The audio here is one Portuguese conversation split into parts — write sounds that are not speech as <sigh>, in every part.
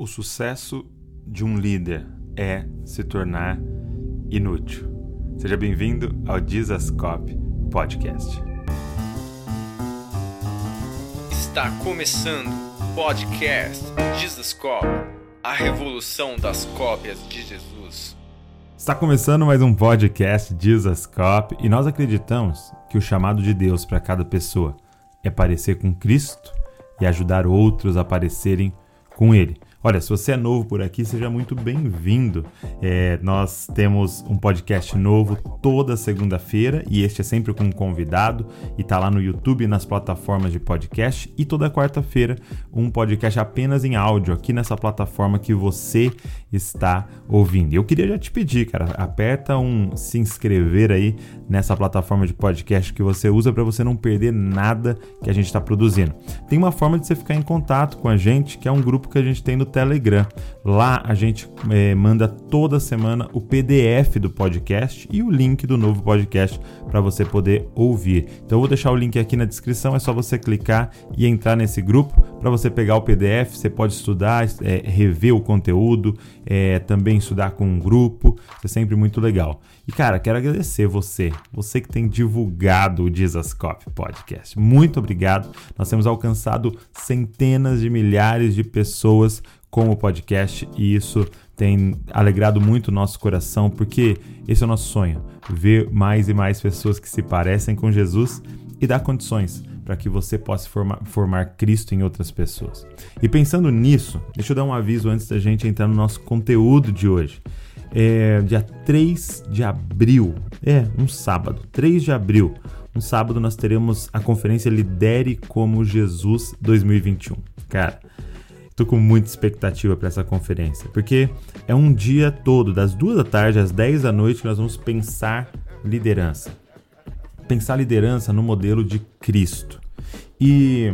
O sucesso de um líder é se tornar inútil. Seja bem-vindo ao Dizascope Podcast. Está começando o podcast Dizascope, a revolução das cópias de Jesus. Está começando mais um podcast Dizascope e nós acreditamos que o chamado de Deus para cada pessoa é parecer com Cristo e ajudar outros a parecerem com Ele. Olha, se você é novo por aqui, seja muito bem-vindo. É, nós temos um podcast novo toda segunda-feira e este é sempre com um convidado e tá lá no YouTube nas plataformas de podcast. E toda quarta-feira um podcast apenas em áudio aqui nessa plataforma que você está ouvindo. Eu queria já te pedir, cara, aperta um se inscrever aí nessa plataforma de podcast que você usa para você não perder nada que a gente está produzindo. Tem uma forma de você ficar em contato com a gente, que é um grupo que a gente tem no Telegram. Lá a gente é, manda toda semana o PDF do podcast e o link do novo podcast para você poder ouvir. Então eu vou deixar o link aqui na descrição, é só você clicar e entrar nesse grupo para você pegar o PDF. Você pode estudar, é, rever o conteúdo, é, também estudar com um grupo. Isso é sempre muito legal. E cara, quero agradecer você, você que tem divulgado o Dizascope Podcast. Muito obrigado. Nós temos alcançado centenas de milhares de pessoas com o podcast e isso tem alegrado muito o nosso coração, porque esse é o nosso sonho: ver mais e mais pessoas que se parecem com Jesus e dar condições para que você possa formar, formar, Cristo em outras pessoas. E pensando nisso, deixa eu dar um aviso antes da gente entrar no nosso conteúdo de hoje. É, dia 3 de abril, é um sábado, 3 de abril, um sábado nós teremos a conferência Lidere como Jesus 2021. Cara, Tô com muita expectativa para essa conferência, porque é um dia todo, das duas da tarde às 10 da noite, que nós vamos pensar liderança. Pensar liderança no modelo de Cristo. E,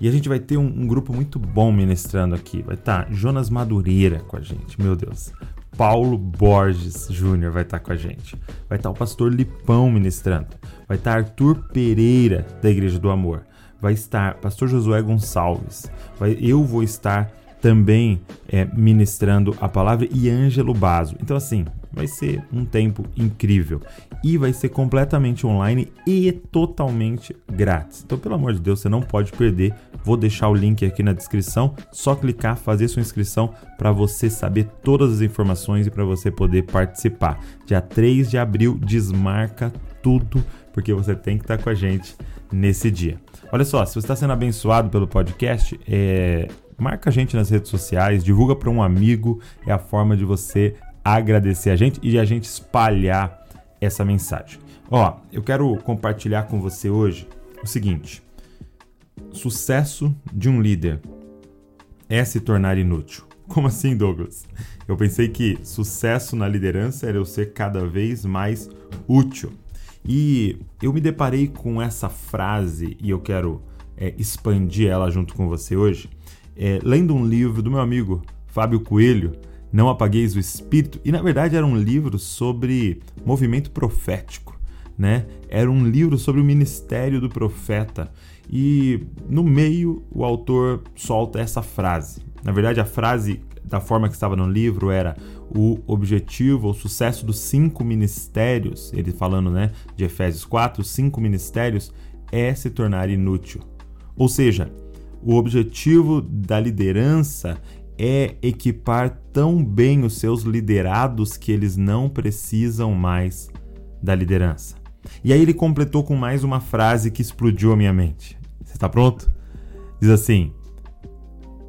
e a gente vai ter um, um grupo muito bom ministrando aqui. Vai estar tá Jonas Madureira com a gente, meu Deus. Paulo Borges Júnior vai estar tá com a gente. Vai estar tá o pastor Lipão ministrando. Vai estar Arthur Pereira, da Igreja do Amor vai estar Pastor Josué Gonçalves, vai, eu vou estar também é, ministrando a palavra e Ângelo Baso. Então, assim, vai ser um tempo incrível e vai ser completamente online e totalmente grátis. Então, pelo amor de Deus, você não pode perder. Vou deixar o link aqui na descrição. Só clicar, fazer sua inscrição para você saber todas as informações e para você poder participar. Dia 3 de abril, desmarca tudo, porque você tem que estar com a gente nesse dia. Olha só, se você está sendo abençoado pelo podcast, é, marca a gente nas redes sociais, divulga para um amigo, é a forma de você agradecer a gente e a gente espalhar essa mensagem. Ó, eu quero compartilhar com você hoje o seguinte: sucesso de um líder é se tornar inútil. <laughs> Como assim, Douglas? Eu pensei que sucesso na liderança era eu ser cada vez mais útil. E eu me deparei com essa frase e eu quero é, expandir ela junto com você hoje, é, lendo um livro do meu amigo Fábio Coelho, Não Apagueis o Espírito, e na verdade era um livro sobre movimento profético. Né? Era um livro sobre o ministério do profeta. E no meio o autor solta essa frase. Na verdade, a frase da forma que estava no livro era o objetivo, o sucesso dos cinco ministérios, ele falando né, de Efésios 4, cinco ministérios, é se tornar inútil. Ou seja, o objetivo da liderança é equipar tão bem os seus liderados que eles não precisam mais da liderança. E aí ele completou com mais uma frase que explodiu a minha mente. Você está pronto? Diz assim: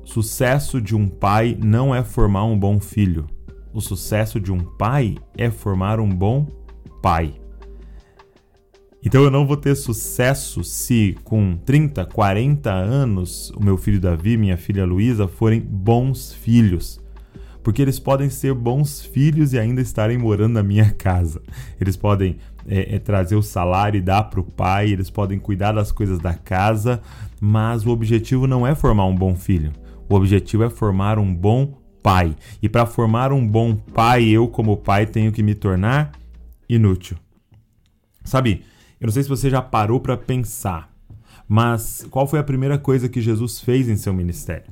Sucesso de um pai não é formar um bom filho. O sucesso de um pai é formar um bom pai. Então eu não vou ter sucesso se com 30, 40 anos o meu filho Davi minha filha Luísa forem bons filhos. Porque eles podem ser bons filhos e ainda estarem morando na minha casa. Eles podem é, é, trazer o salário e dar para o pai, eles podem cuidar das coisas da casa, mas o objetivo não é formar um bom filho. O objetivo é formar um bom pai. E para formar um bom pai, eu, como pai, tenho que me tornar inútil. Sabe, eu não sei se você já parou para pensar, mas qual foi a primeira coisa que Jesus fez em seu ministério?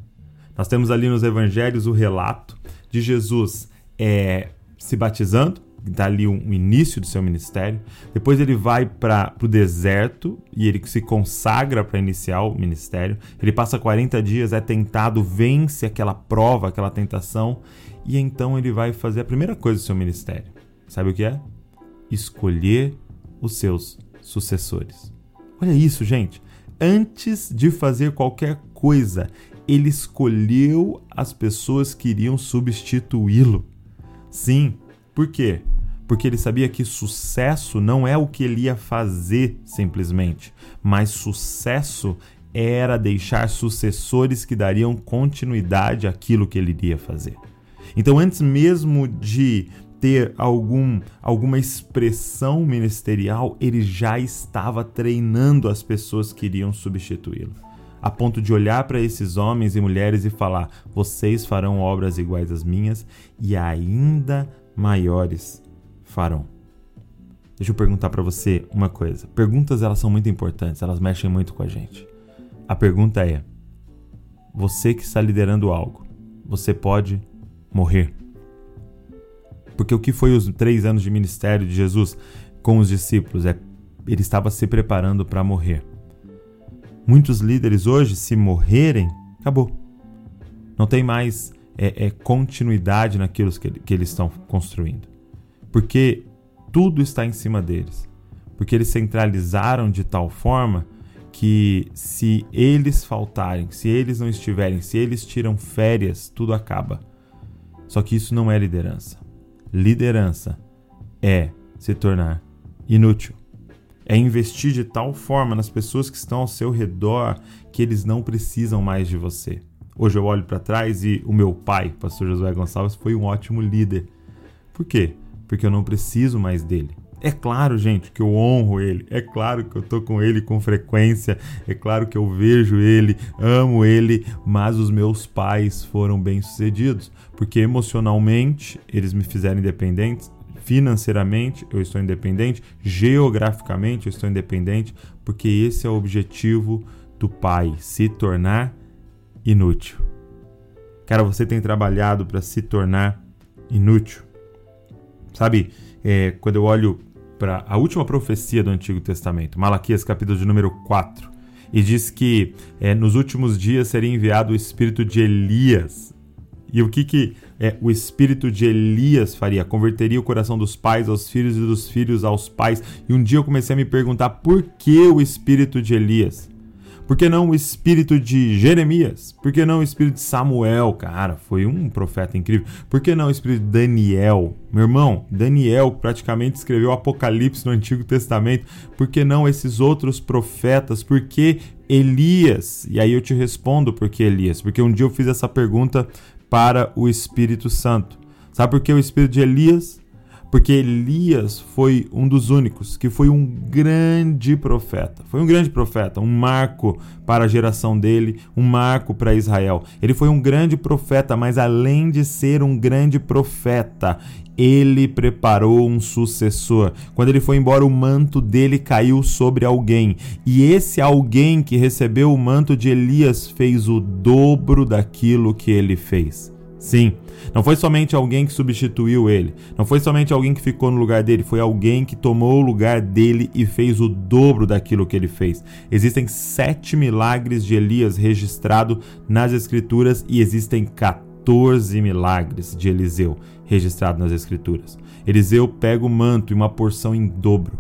Nós temos ali nos evangelhos o relato de Jesus é, se batizando, dá ali um, um, início do seu ministério. Depois ele vai para o deserto e ele se consagra para iniciar o ministério. Ele passa 40 dias, é tentado, vence aquela prova, aquela tentação, e então ele vai fazer a primeira coisa do seu ministério. Sabe o que é? Escolher os seus sucessores. Olha isso, gente. Antes de fazer qualquer coisa, ele escolheu as pessoas que iriam substituí-lo. Sim, por quê? Porque ele sabia que sucesso não é o que ele ia fazer simplesmente, mas sucesso era deixar sucessores que dariam continuidade àquilo que ele iria fazer. Então, antes mesmo de ter algum, alguma expressão ministerial, ele já estava treinando as pessoas que iriam substituí-lo. A ponto de olhar para esses homens e mulheres e falar: vocês farão obras iguais às minhas e ainda maiores farão. Deixa eu perguntar para você uma coisa. Perguntas elas são muito importantes, elas mexem muito com a gente. A pergunta é: você que está liderando algo, você pode morrer? Porque o que foi os três anos de ministério de Jesus com os discípulos? É, ele estava se preparando para morrer. Muitos líderes hoje, se morrerem, acabou. Não tem mais é, é continuidade naquilo que, que eles estão construindo. Porque tudo está em cima deles. Porque eles centralizaram de tal forma que se eles faltarem, se eles não estiverem, se eles tiram férias, tudo acaba. Só que isso não é liderança. Liderança é se tornar inútil. É investir de tal forma nas pessoas que estão ao seu redor que eles não precisam mais de você. Hoje eu olho para trás e o meu pai, pastor Josué Gonçalves, foi um ótimo líder. Por quê? Porque eu não preciso mais dele. É claro, gente, que eu honro ele. É claro que eu tô com ele com frequência. É claro que eu vejo ele, amo ele, mas os meus pais foram bem-sucedidos, porque emocionalmente eles me fizeram independentes, financeiramente eu estou independente, geograficamente eu estou independente, porque esse é o objetivo do pai, se tornar inútil. Cara, você tem trabalhado para se tornar inútil. Sabe, é, quando eu olho para a última profecia do Antigo Testamento, Malaquias capítulo de número 4, e diz que é, nos últimos dias seria enviado o espírito de Elias. E o que, que é, o espírito de Elias faria? Converteria o coração dos pais aos filhos e dos filhos aos pais. E um dia eu comecei a me perguntar por que o espírito de Elias? Por que não o espírito de Jeremias? Por que não o espírito de Samuel? Cara, foi um profeta incrível. Por que não o espírito de Daniel? Meu irmão, Daniel praticamente escreveu o Apocalipse no Antigo Testamento. Por que não esses outros profetas? Por que Elias? E aí eu te respondo por que Elias. Porque um dia eu fiz essa pergunta para o Espírito Santo. Sabe por que o espírito de Elias? Porque Elias foi um dos únicos que foi um grande profeta. Foi um grande profeta, um marco para a geração dele, um marco para Israel. Ele foi um grande profeta, mas além de ser um grande profeta, ele preparou um sucessor. Quando ele foi embora, o manto dele caiu sobre alguém. E esse alguém que recebeu o manto de Elias fez o dobro daquilo que ele fez. Sim, não foi somente alguém que substituiu ele, não foi somente alguém que ficou no lugar dele, foi alguém que tomou o lugar dele e fez o dobro daquilo que ele fez. Existem sete milagres de Elias registrados nas Escrituras e existem 14 milagres de Eliseu registrados nas Escrituras. Eliseu pega o manto e uma porção em dobro.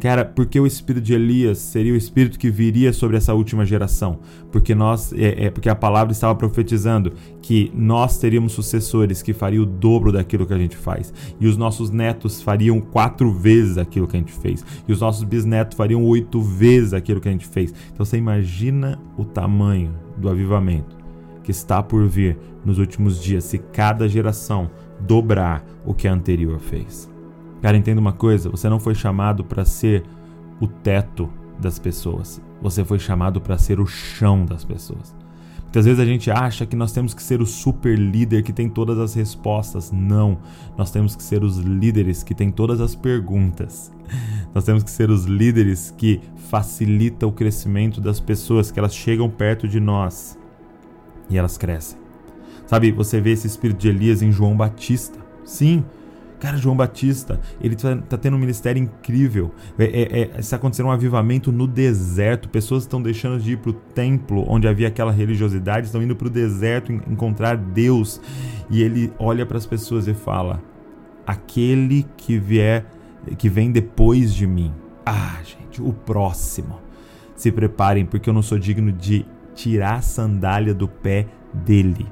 Cara, porque o espírito de Elias seria o espírito que viria sobre essa última geração? Porque nós, é, é, porque a palavra estava profetizando que nós teríamos sucessores que fariam o dobro daquilo que a gente faz, e os nossos netos fariam quatro vezes aquilo que a gente fez, e os nossos bisnetos fariam oito vezes aquilo que a gente fez. Então você imagina o tamanho do avivamento que está por vir nos últimos dias se cada geração dobrar o que a anterior fez. Cara, entenda uma coisa: você não foi chamado para ser o teto das pessoas, você foi chamado para ser o chão das pessoas. Muitas vezes a gente acha que nós temos que ser o super líder que tem todas as respostas. Não, nós temos que ser os líderes que têm todas as perguntas. <laughs> Nós temos que ser os líderes que facilitam o crescimento das pessoas, que elas chegam perto de nós e elas crescem. Sabe, você vê esse espírito de Elias em João Batista. Sim, Cara, João Batista, ele tá, tá tendo um ministério incrível. É, é, é, está acontecendo um avivamento no deserto. Pessoas estão deixando de ir para o templo, onde havia aquela religiosidade, estão indo para o deserto encontrar Deus. E ele olha para as pessoas e fala: Aquele que vier, que vem depois de mim. Ah, gente, o próximo. Se preparem, porque eu não sou digno de tirar a sandália do pé dele.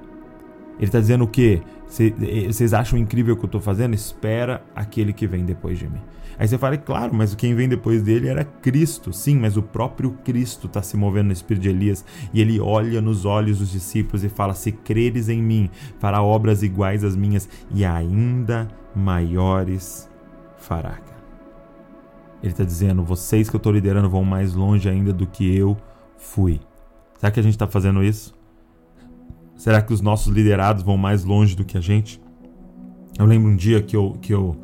Ele está dizendo o quê? Vocês acham incrível o que eu estou fazendo? Espera aquele que vem depois de mim. Aí você fala, é claro, mas quem vem depois dele era Cristo. Sim, mas o próprio Cristo está se movendo no espírito de Elias e ele olha nos olhos dos discípulos e fala: Se creres em mim, fará obras iguais às minhas e ainda maiores fará. Ele está dizendo: Vocês que eu estou liderando vão mais longe ainda do que eu fui. Será que a gente está fazendo isso? Será que os nossos liderados vão mais longe do que a gente? Eu lembro um dia que eu, que eu,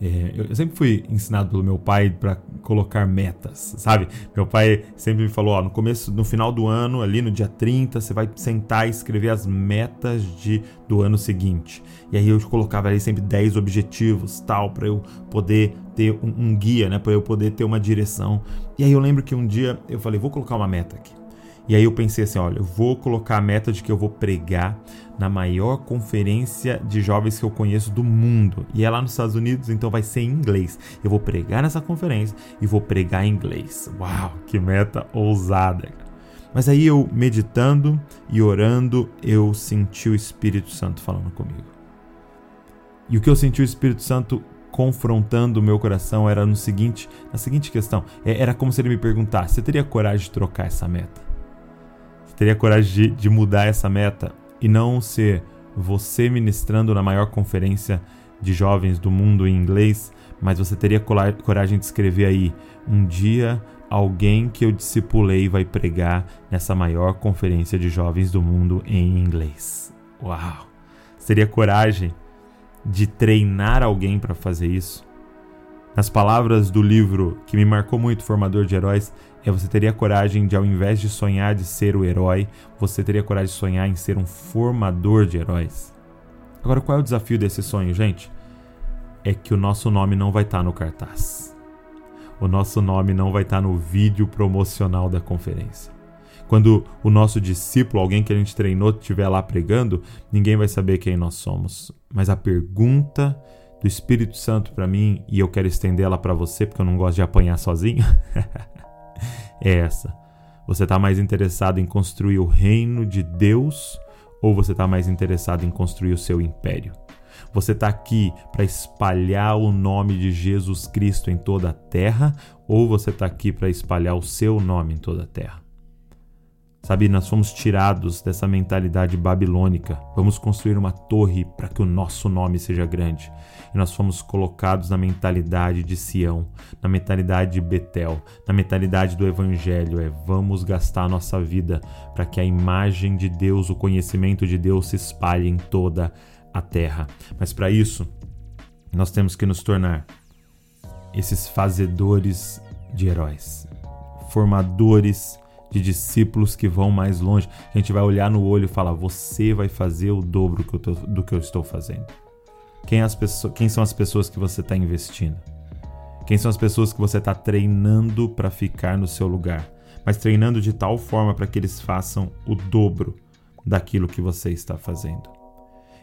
é, eu sempre fui ensinado pelo meu pai para colocar metas, sabe? Meu pai sempre me falou, ó, no começo, no final do ano, ali no dia 30, você vai sentar e escrever as metas de, do ano seguinte. E aí eu colocava ali sempre 10 objetivos, tal, para eu poder ter um, um guia, né, para eu poder ter uma direção. E aí eu lembro que um dia eu falei, vou colocar uma meta aqui. E aí eu pensei assim, olha, eu vou colocar a meta de que eu vou pregar na maior conferência de jovens que eu conheço do mundo. E é lá nos Estados Unidos, então vai ser em inglês. Eu vou pregar nessa conferência e vou pregar em inglês. Uau, que meta ousada. Mas aí eu meditando e orando, eu senti o Espírito Santo falando comigo. E o que eu senti o Espírito Santo confrontando o meu coração era no seguinte, na seguinte questão, é, era como se ele me perguntasse: "Você teria coragem de trocar essa meta?" Teria coragem de, de mudar essa meta e não ser você ministrando na maior conferência de jovens do mundo em inglês, mas você teria coragem de escrever aí: um dia alguém que eu discipulei vai pregar nessa maior conferência de jovens do mundo em inglês. Uau! Teria coragem de treinar alguém para fazer isso? Nas palavras do livro que me marcou muito, Formador de Heróis, é você teria coragem de, ao invés de sonhar de ser o herói, você teria coragem de sonhar em ser um formador de heróis. Agora, qual é o desafio desse sonho, gente? É que o nosso nome não vai estar tá no cartaz. O nosso nome não vai estar tá no vídeo promocional da conferência. Quando o nosso discípulo, alguém que a gente treinou, estiver lá pregando, ninguém vai saber quem nós somos. Mas a pergunta do Espírito Santo para mim, e eu quero estender ela para você, porque eu não gosto de apanhar sozinho. <laughs> é essa. Você está mais interessado em construir o reino de Deus ou você está mais interessado em construir o seu império? Você está aqui para espalhar o nome de Jesus Cristo em toda a terra ou você está aqui para espalhar o seu nome em toda a terra? Sabe, nós fomos tirados dessa mentalidade babilônica. Vamos construir uma torre para que o nosso nome seja grande. E nós fomos colocados na mentalidade de Sião, na mentalidade de Betel, na mentalidade do Evangelho. É vamos gastar a nossa vida para que a imagem de Deus, o conhecimento de Deus se espalhe em toda a terra. Mas para isso, nós temos que nos tornar esses fazedores de heróis, formadores de discípulos que vão mais longe. A gente vai olhar no olho e falar: Você vai fazer o dobro que tô, do que eu estou fazendo. Quem, as pessoas, quem são as pessoas que você está investindo? Quem são as pessoas que você está treinando para ficar no seu lugar? Mas treinando de tal forma para que eles façam o dobro daquilo que você está fazendo.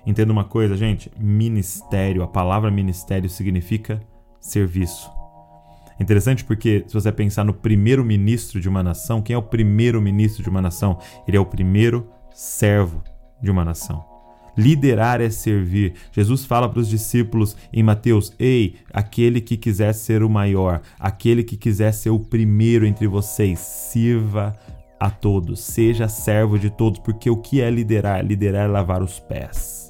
Entenda uma coisa, gente: ministério, a palavra ministério significa serviço. Interessante porque, se você pensar no primeiro-ministro de uma nação, quem é o primeiro-ministro de uma nação? Ele é o primeiro servo de uma nação. Liderar é servir. Jesus fala para os discípulos em Mateus: Ei, aquele que quiser ser o maior, aquele que quiser ser o primeiro entre vocês, sirva a todos, seja servo de todos, porque o que é liderar? Liderar é lavar os pés.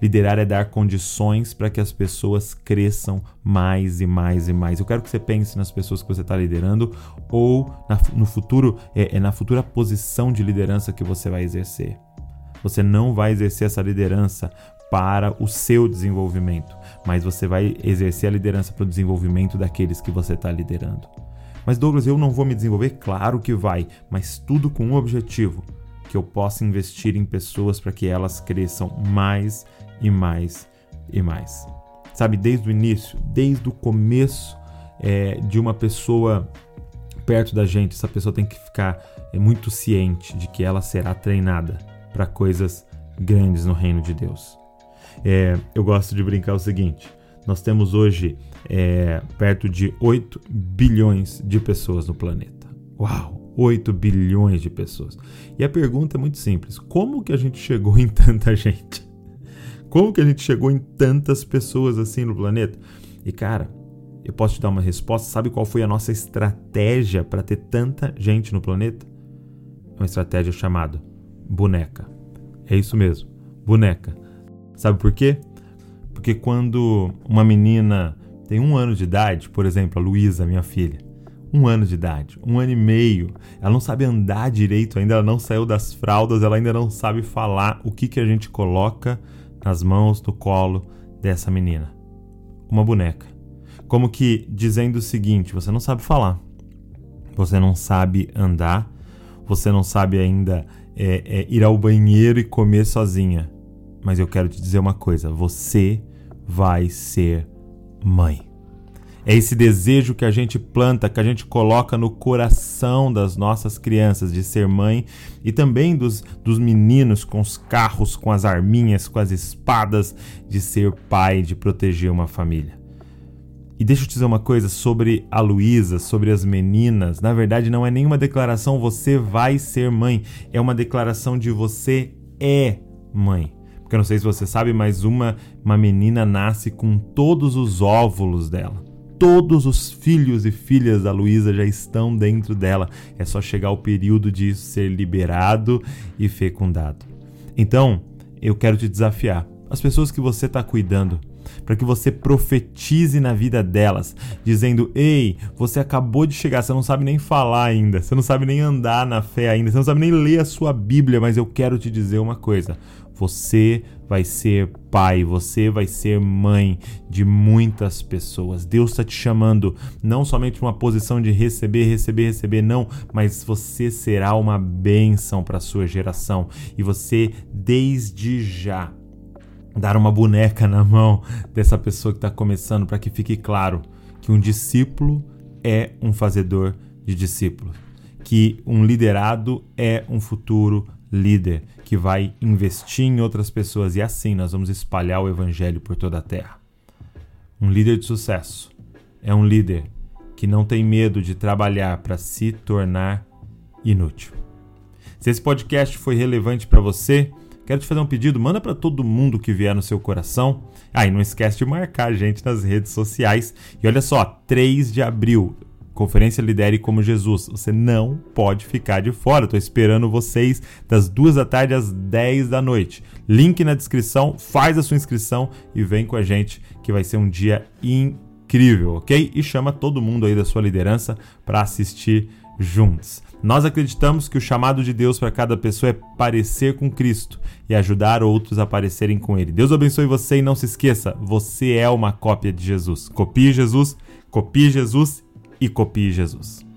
Liderar é dar condições para que as pessoas cresçam mais e mais e mais. Eu quero que você pense nas pessoas que você está liderando ou na, no futuro, é, é na futura posição de liderança que você vai exercer. Você não vai exercer essa liderança para o seu desenvolvimento, mas você vai exercer a liderança para o desenvolvimento daqueles que você está liderando. Mas Douglas, eu não vou me desenvolver? Claro que vai, mas tudo com um objetivo: que eu possa investir em pessoas para que elas cresçam mais e mais e mais. Sabe, desde o início, desde o começo é, de uma pessoa perto da gente, essa pessoa tem que ficar é, muito ciente de que ela será treinada para coisas grandes no reino de Deus. É, eu gosto de brincar o seguinte: nós temos hoje é, perto de 8 bilhões de pessoas no planeta. Uau! 8 bilhões de pessoas. E a pergunta é muito simples: como que a gente chegou em tanta <laughs> gente? Como que a gente chegou em tantas pessoas assim no planeta? E cara, eu posso te dar uma resposta. Sabe qual foi a nossa estratégia para ter tanta gente no planeta? É uma estratégia chamada boneca. É isso mesmo, boneca. Sabe por quê? Porque quando uma menina tem um ano de idade, por exemplo, a Luísa, minha filha, um ano de idade, um ano e meio, ela não sabe andar direito ainda, ela não saiu das fraldas, ela ainda não sabe falar o que, que a gente coloca nas mãos, no colo dessa menina. Uma boneca. Como que dizendo o seguinte: você não sabe falar, você não sabe andar, você não sabe ainda é, é, ir ao banheiro e comer sozinha. Mas eu quero te dizer uma coisa: você vai ser mãe. É esse desejo que a gente planta, que a gente coloca no coração das nossas crianças de ser mãe e também dos, dos meninos com os carros, com as arminhas, com as espadas, de ser pai, de proteger uma família. E deixa eu te dizer uma coisa sobre a Luísa, sobre as meninas. Na verdade, não é nenhuma declaração você vai ser mãe, é uma declaração de você é mãe. Porque eu não sei se você sabe, mas uma, uma menina nasce com todos os óvulos dela. Todos os filhos e filhas da Luísa já estão dentro dela. É só chegar o período de ser liberado e fecundado. Então, eu quero te desafiar. As pessoas que você está cuidando, para que você profetize na vida delas, dizendo: Ei, você acabou de chegar, você não sabe nem falar ainda, você não sabe nem andar na fé ainda, você não sabe nem ler a sua Bíblia, mas eu quero te dizer uma coisa: você vai ser pai, você vai ser mãe de muitas pessoas. Deus está te chamando não somente para uma posição de receber, receber, receber, não, mas você será uma bênção para a sua geração e você, desde já, dar uma boneca na mão dessa pessoa que está começando para que fique claro que um discípulo é um fazedor de discípulos, que um liderado é um futuro líder que vai investir em outras pessoas e assim nós vamos espalhar o evangelho por toda a terra. Um líder de sucesso é um líder que não tem medo de trabalhar para se tornar inútil. Se esse podcast foi relevante para você, quero te fazer um pedido, manda para todo mundo que vier no seu coração. Ah, não esquece de marcar a gente nas redes sociais. E olha só, 3 de abril, Conferência Lidere como Jesus. Você não pode ficar de fora. Estou esperando vocês das duas da tarde às 10 da noite. Link na descrição, faz a sua inscrição e vem com a gente que vai ser um dia incrível, ok? E chama todo mundo aí da sua liderança para assistir juntos. Nós acreditamos que o chamado de Deus para cada pessoa é parecer com Cristo e ajudar outros a parecerem com Ele. Deus abençoe você e não se esqueça, você é uma cópia de Jesus. Copie Jesus, copie Jesus e copie Jesus.